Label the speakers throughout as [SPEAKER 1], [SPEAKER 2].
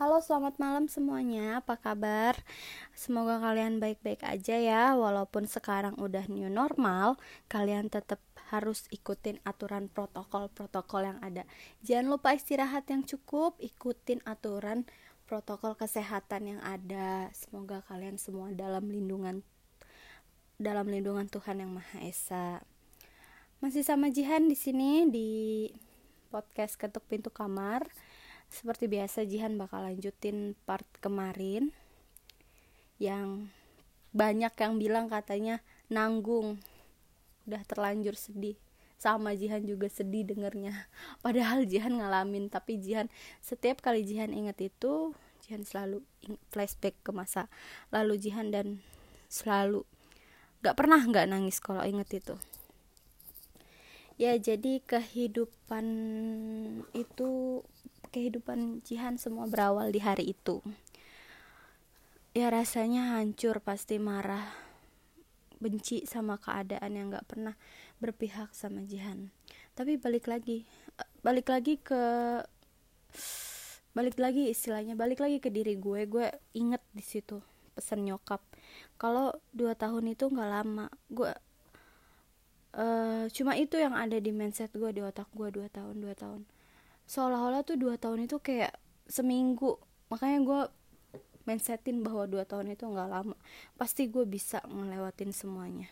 [SPEAKER 1] Halo, selamat malam semuanya. Apa kabar? Semoga kalian baik-baik aja ya. Walaupun sekarang udah new normal, kalian tetap harus ikutin aturan protokol-protokol yang ada. Jangan lupa istirahat yang cukup, ikutin aturan protokol kesehatan yang ada. Semoga kalian semua dalam lindungan dalam lindungan Tuhan yang Maha Esa. Masih sama Jihan di sini di podcast ketuk pintu kamar seperti biasa Jihan bakal lanjutin part kemarin yang banyak yang bilang katanya nanggung. Udah terlanjur sedih. Sama Jihan juga sedih dengernya. Padahal Jihan ngalamin tapi Jihan setiap kali Jihan inget itu Jihan selalu flashback ke masa lalu Jihan dan selalu gak pernah gak nangis kalau inget itu ya jadi kehidupan itu kehidupan Jihan semua berawal di hari itu. Ya rasanya hancur pasti marah, benci sama keadaan yang gak pernah berpihak sama Jihan. Tapi balik lagi, balik lagi ke balik lagi istilahnya balik lagi ke diri gue gue inget di situ pesan nyokap kalau dua tahun itu nggak lama gue uh, cuma itu yang ada di mindset gue di otak gue dua tahun dua tahun. Seolah-olah tuh dua tahun itu kayak seminggu. Makanya gue mindsetin bahwa dua tahun itu nggak lama. Pasti gue bisa ngelewatin semuanya.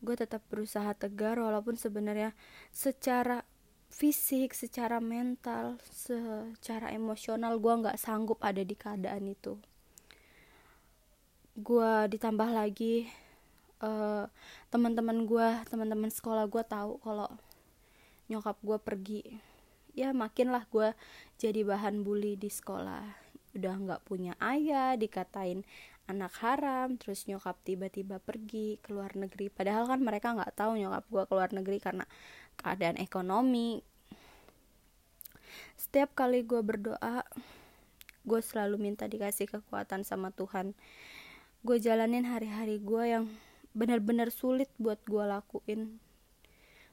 [SPEAKER 1] Gue tetap berusaha tegar walaupun sebenarnya secara fisik secara mental secara emosional gue nggak sanggup ada di keadaan itu. Gue ditambah lagi uh, teman-teman gue teman-teman sekolah gue tahu kalau nyokap gue pergi. Ya makin lah gue jadi bahan bully di sekolah. Udah nggak punya ayah dikatain anak haram terus nyokap tiba-tiba pergi ke luar negeri. Padahal kan mereka nggak tahu nyokap gue ke luar negeri karena keadaan ekonomi. Setiap kali gue berdoa gue selalu minta dikasih kekuatan sama Tuhan. Gue jalanin hari-hari gue yang benar-benar sulit buat gue lakuin.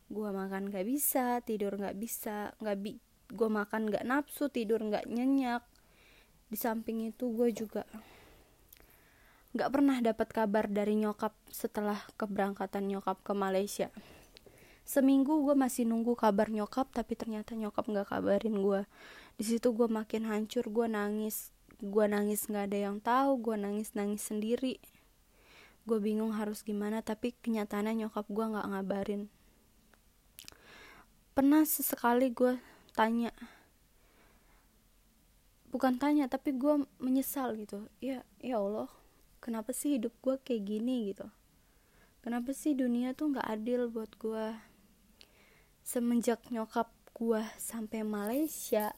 [SPEAKER 1] Gue makan gak bisa tidur gak bisa nggak bi gue makan gak nafsu tidur gak nyenyak. Di samping itu gue juga gak pernah dapat kabar dari nyokap setelah keberangkatan nyokap ke Malaysia. Seminggu gue masih nunggu kabar nyokap tapi ternyata nyokap gak kabarin gue di situ gue makin hancur gue nangis. Gue nangis gak ada yang tahu gue nangis nangis sendiri gue bingung harus gimana tapi kenyataannya nyokap gue gak ngabarin. Pernah sesekali gue tanya bukan tanya tapi gue menyesal gitu. Ya ya Allah kenapa sih hidup gue kayak gini gitu? Kenapa sih dunia tuh nggak adil buat gue semenjak nyokap gue sampai Malaysia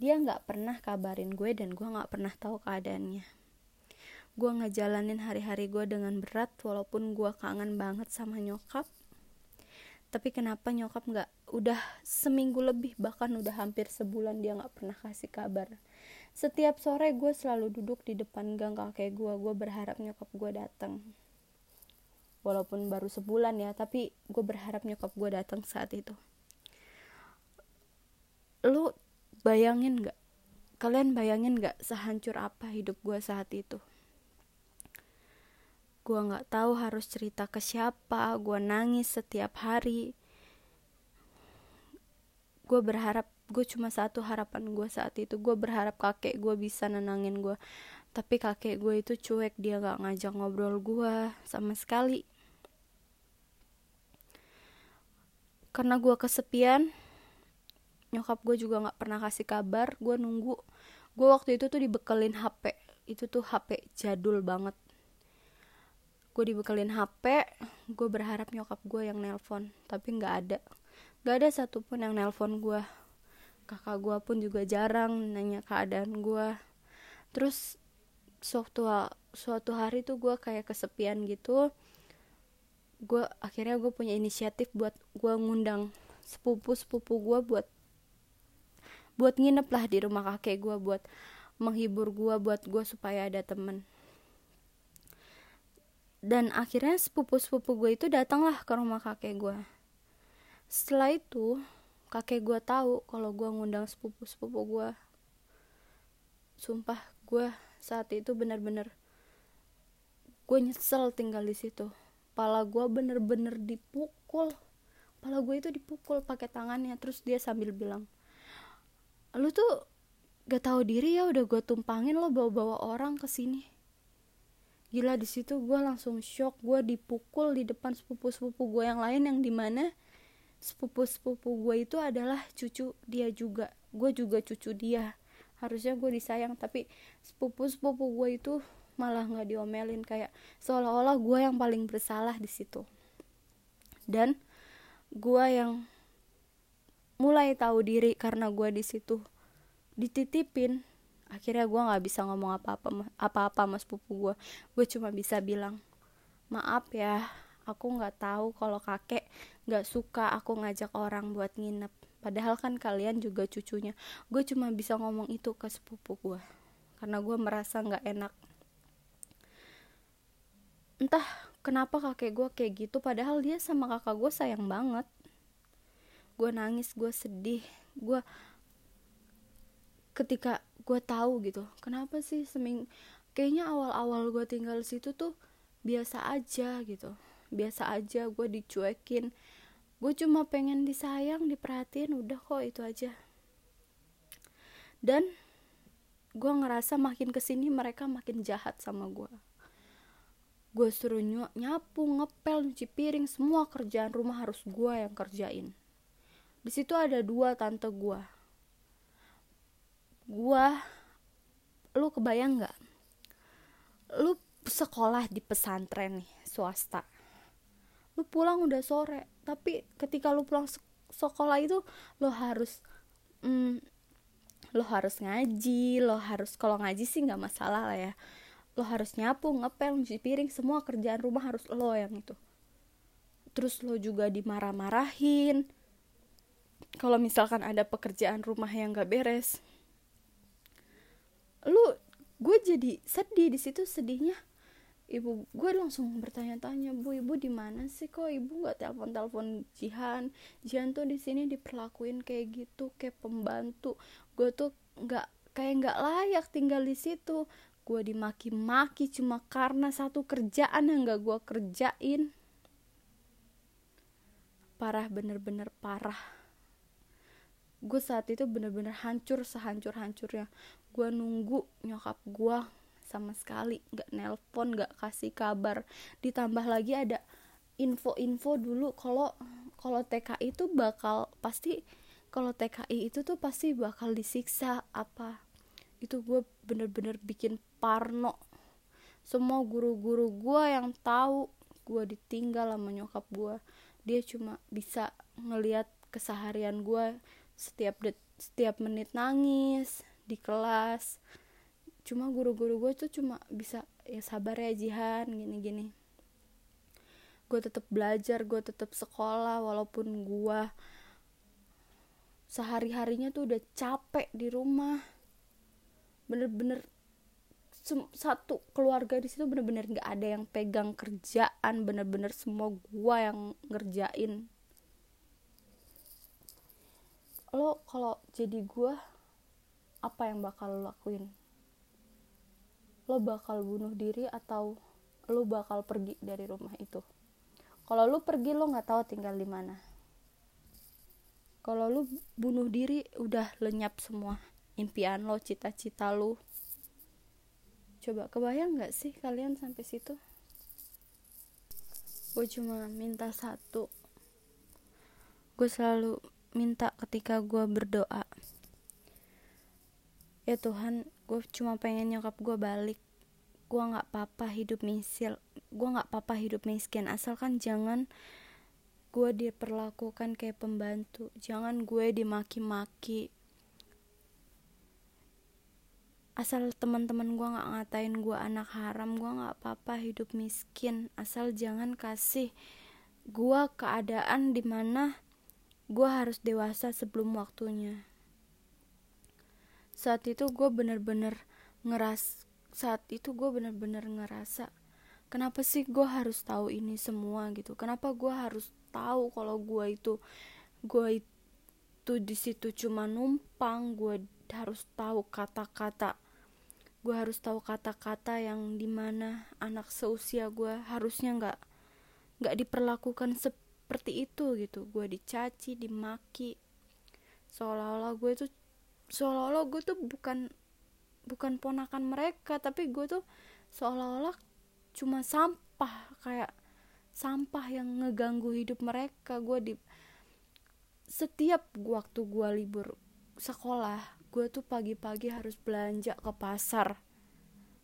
[SPEAKER 1] dia nggak pernah kabarin gue dan gue nggak pernah tahu keadaannya gue ngejalanin hari-hari gue dengan berat walaupun gue kangen banget sama nyokap. Tapi kenapa nyokap nggak udah seminggu lebih bahkan udah hampir sebulan dia nggak pernah kasih kabar. Setiap sore gue selalu duduk di depan gang kakek gue gue berharap nyokap gue datang walaupun baru sebulan ya tapi gue berharap nyokap gue datang saat itu. Lu bayangin nggak? Kalian bayangin nggak sehancur apa hidup gue saat itu gue nggak tahu harus cerita ke siapa gue nangis setiap hari. Gue berharap gue cuma satu harapan gue saat itu gue berharap kakek gue bisa nenangin gue tapi kakek gue itu cuek dia nggak ngajak ngobrol gue sama sekali. Karena gue kesepian nyokap gue juga nggak pernah kasih kabar gue nunggu. Gue waktu itu tuh dibekelin hp itu tuh hp jadul banget gue dibekelin HP gue berharap nyokap gue yang nelpon tapi nggak ada. Nggak ada satupun yang nelpon gue kakak gue pun juga jarang nanya keadaan gue terus suatu suatu hari tuh gue kayak kesepian gitu. Gue akhirnya gue punya inisiatif buat gue ngundang sepupu sepupu gue buat buat nginep lah di rumah kakek gue buat menghibur gue buat gue supaya ada temen dan akhirnya sepupu-sepupu gue itu datanglah ke rumah kakek gue. Setelah itu kakek gue tahu kalau gue ngundang sepupu-sepupu gue. Sumpah gue saat itu bener-bener gue nyesel tinggal di situ. Pala gue bener-bener dipukul. Pala gue itu dipukul pakai tangannya terus dia sambil bilang lu tuh gak tahu diri ya udah gue tumpangin lo bawa-bawa orang ke sini gila di situ gue langsung shock. Gue dipukul di depan sepupu-sepupu gue yang lain yang di mana sepupu-sepupu gue itu adalah cucu dia juga. Gue juga cucu dia. Harusnya gue disayang tapi sepupu-sepupu gue itu malah nggak diomelin. Kayak seolah-olah gue yang paling bersalah di situ. Dan gue yang mulai tahu diri karena gue di situ dititipin akhirnya gue nggak bisa ngomong apa-apa apa-apa mas pupu gue gue cuma bisa bilang maaf ya aku nggak tahu kalau kakek nggak suka aku ngajak orang buat nginep. Padahal kan kalian juga cucunya. Gue cuma bisa ngomong itu ke sepupu gue karena gue merasa nggak enak. Entah kenapa kakek gue kayak gitu padahal dia sama kakak gue sayang banget. Gue nangis gue sedih gue ketika gue tahu gitu kenapa sih seming kayaknya awal-awal gue tinggal situ tuh biasa aja gitu. Biasa aja gue dicuekin. Gue cuma pengen disayang diperhatiin udah kok itu aja. Dan gue ngerasa makin ke sini mereka makin jahat sama gue gue suruh nyapu ngepel nyuci piring semua kerjaan rumah harus gue yang kerjain. Di situ ada dua tante gue gua lu kebayang nggak? Lu sekolah di pesantren nih swasta. Lu pulang udah sore tapi ketika lu pulang sekolah itu lo harus mm, lo harus ngaji lo harus kalau ngaji sih nggak masalah lah ya. Lo harus nyapu ngepel cuci piring semua kerjaan rumah harus lo yang itu. Terus lo juga dimarah-marahin. Kalau misalkan ada pekerjaan rumah yang gak beres lu gue jadi sedih di situ sedihnya. Ibu gue langsung bertanya-tanya bu ibu di mana sih kok ibu nggak telepon telepon Jihan? Jihan tuh di sini diperlakuin kayak gitu kayak pembantu. Gue tuh nggak kayak nggak layak tinggal di situ. Gue dimaki-maki cuma karena satu kerjaan yang nggak gue kerjain. Parah bener-bener parah. Gue saat itu bener-bener hancur sehancur-hancurnya gue nunggu nyokap gue sama sekali nggak nelpon nggak kasih kabar. Ditambah lagi ada info-info dulu kalau kalau TKI itu bakal pasti kalau TKI itu tuh pasti bakal disiksa apa? Itu gue bener-bener bikin parno. Semua guru-guru gue yang tahu gue ditinggal sama nyokap gue dia cuma bisa ngelihat keseharian gue setiap setiap menit nangis di kelas. Cuma guru-guru gue tuh cuma bisa ya sabar ya Jihan gini-gini. Gue tetap belajar gue tetap sekolah walaupun gue sehari harinya tuh udah capek di rumah. Bener-bener satu keluarga di situ bener-bener nggak ada yang pegang kerjaan. Bener-bener semua gue yang ngerjain. Lo kalau jadi gue apa yang bakal lo lakuin? Lo bakal bunuh diri atau lo bakal pergi dari rumah itu? Kalau lo pergi lo nggak tahu tinggal di mana. Kalau lo bunuh diri udah lenyap semua impian lo cita-cita lo. Coba kebayang nggak sih kalian sampai situ? Gue cuma minta satu. Gue selalu minta ketika gue berdoa ya Tuhan gue cuma pengen nyokap gue balik. Gue nggak apa-apa hidup misil gue nggak apa-apa hidup miskin. Asalkan jangan gue diperlakukan kayak pembantu. Jangan gue dimaki-maki. Asal teman-teman gue nggak ngatain gue anak haram gue nggak apa-apa hidup miskin. Asal jangan kasih gue keadaan di mana gue harus dewasa sebelum waktunya saat itu gue bener-bener ngeras saat itu gue bener-bener ngerasa kenapa sih gue harus tahu ini semua gitu? Kenapa gue harus tahu kalau gue itu gue itu di situ cuma numpang? Gue harus tahu kata-kata gue harus tahu kata-kata yang di mana anak seusia gue harusnya nggak nggak diperlakukan seperti itu gitu. Gue dicaci dimaki seolah-olah gue tuh seolah-olah gue tuh bukan bukan ponakan mereka tapi gue tuh seolah-olah cuma sampah kayak sampah yang ngeganggu hidup mereka. Gue di setiap waktu gue libur sekolah gue tuh pagi-pagi harus belanja ke pasar.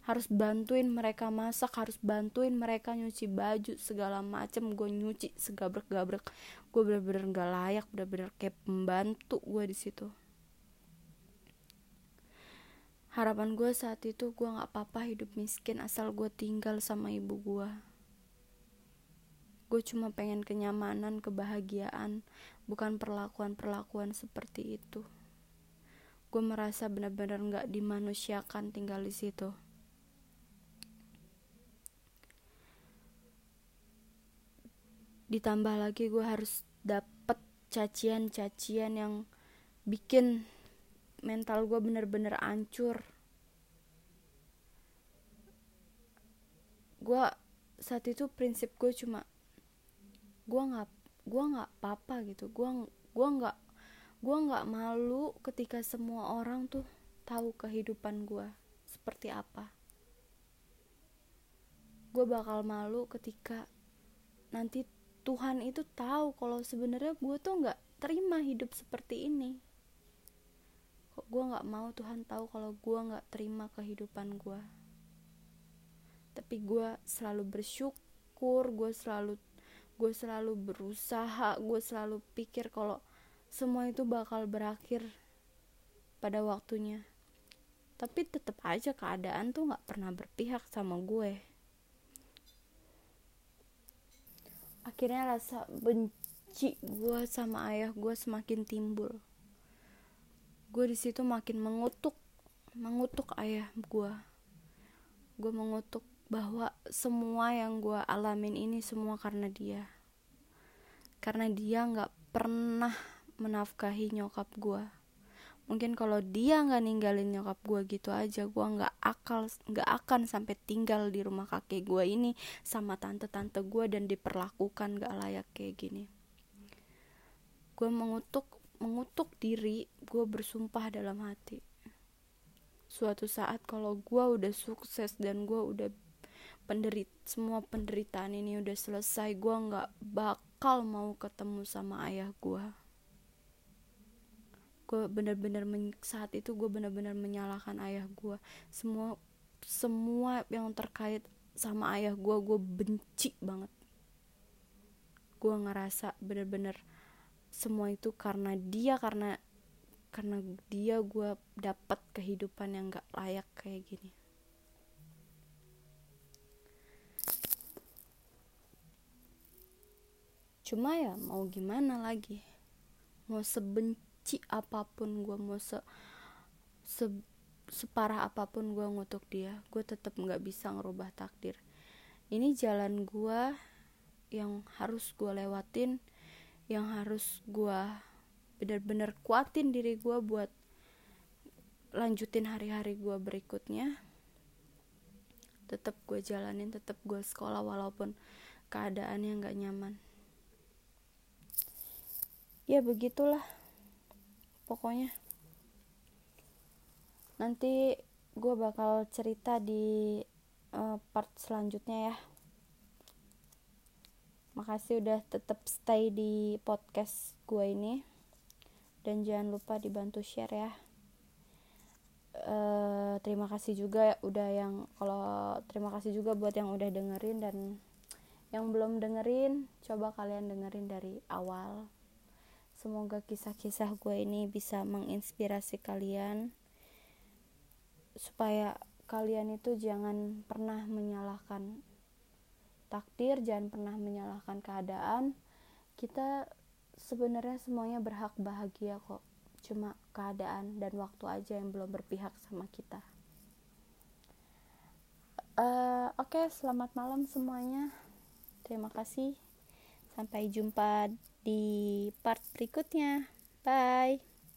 [SPEAKER 1] Harus bantuin mereka masak harus bantuin mereka nyuci baju segala macem. Gue nyuci segabrek-gabrek. Gue bener-bener gak layak bener-bener kayak pembantu gue di situ harapan gue saat itu gue nggak apa-apa hidup miskin asal gue tinggal sama ibu gue gue cuma pengen kenyamanan kebahagiaan bukan perlakuan-perlakuan seperti itu. Gue merasa benar-benar nggak dimanusiakan tinggal di situ. Ditambah lagi gue harus dapet cacian-cacian yang bikin mental gue bener-bener ancur. Gue saat itu prinsip gue cuma gue nggak gue nggak apa-apa gitu. Gue gue nggak gue nggak malu ketika semua orang tuh tahu kehidupan gue seperti apa. Gue bakal malu ketika nanti Tuhan itu tahu kalau sebenarnya gue tuh nggak terima hidup seperti ini gue nggak mau Tuhan tahu kalau gue nggak terima kehidupan gue tapi gue selalu bersyukur gue selalu gue selalu berusaha gue selalu pikir kalau semua itu bakal berakhir pada waktunya. Tapi tetap aja keadaan tuh nggak pernah berpihak sama gue. Akhirnya rasa benci gue sama ayah gue semakin timbul gue di situ makin mengutuk mengutuk ayah gue gue mengutuk bahwa semua yang gue alamin ini semua karena dia. Karena dia nggak pernah menafkahi nyokap gue mungkin kalau dia nggak ninggalin nyokap gue gitu aja gue nggak akal nggak akan sampai tinggal di rumah kakek gue ini sama tante-tante gue dan diperlakukan gak layak kayak gini. Gue mengutuk mengutuk diri gue bersumpah dalam hati. Suatu saat kalau gue udah sukses dan gue udah penderit semua penderitaan ini udah selesai gue nggak bakal mau ketemu sama ayah gue gue bener-bener saat itu gue bener-bener menyalahkan ayah gue semua semua yang terkait sama ayah gue gue benci banget. Gue ngerasa bener-bener semua itu karena dia karena karena dia gue dapat kehidupan yang gak layak kayak gini. Cuma ya mau gimana lagi? Mau sebenci sebenci apa pun gue mau se, se separah apa pun gue ngutuk dia gue tetap nggak bisa ngerubah takdir. Ini jalan gue yang harus gue lewatin yang harus gue bener-bener kuatin diri gue buat lanjutin hari-hari gue berikutnya. Tetap gue jalanin tetap gue sekolah walaupun keadaannya nggak nyaman. Ya begitulah pokoknya. Nanti gue bakal cerita di uh, part selanjutnya ya makasih udah tetap stay di podcast gue ini. Dan jangan lupa dibantu share ya. Uh, terima kasih juga udah yang kalau terima kasih juga buat yang udah dengerin dan yang belum dengerin coba kalian dengerin dari awal. Semoga kisah-kisah gue ini bisa menginspirasi kalian supaya kalian itu jangan pernah menyalahkan takdir, jangan pernah menyalahkan keadaan. Kita sebenarnya semuanya berhak bahagia kok. Cuma keadaan dan waktu aja yang belum berpihak sama kita. Uh, Oke, okay, selamat malam semuanya. Terima kasih. Sampai jumpa di part berikutnya. Bye.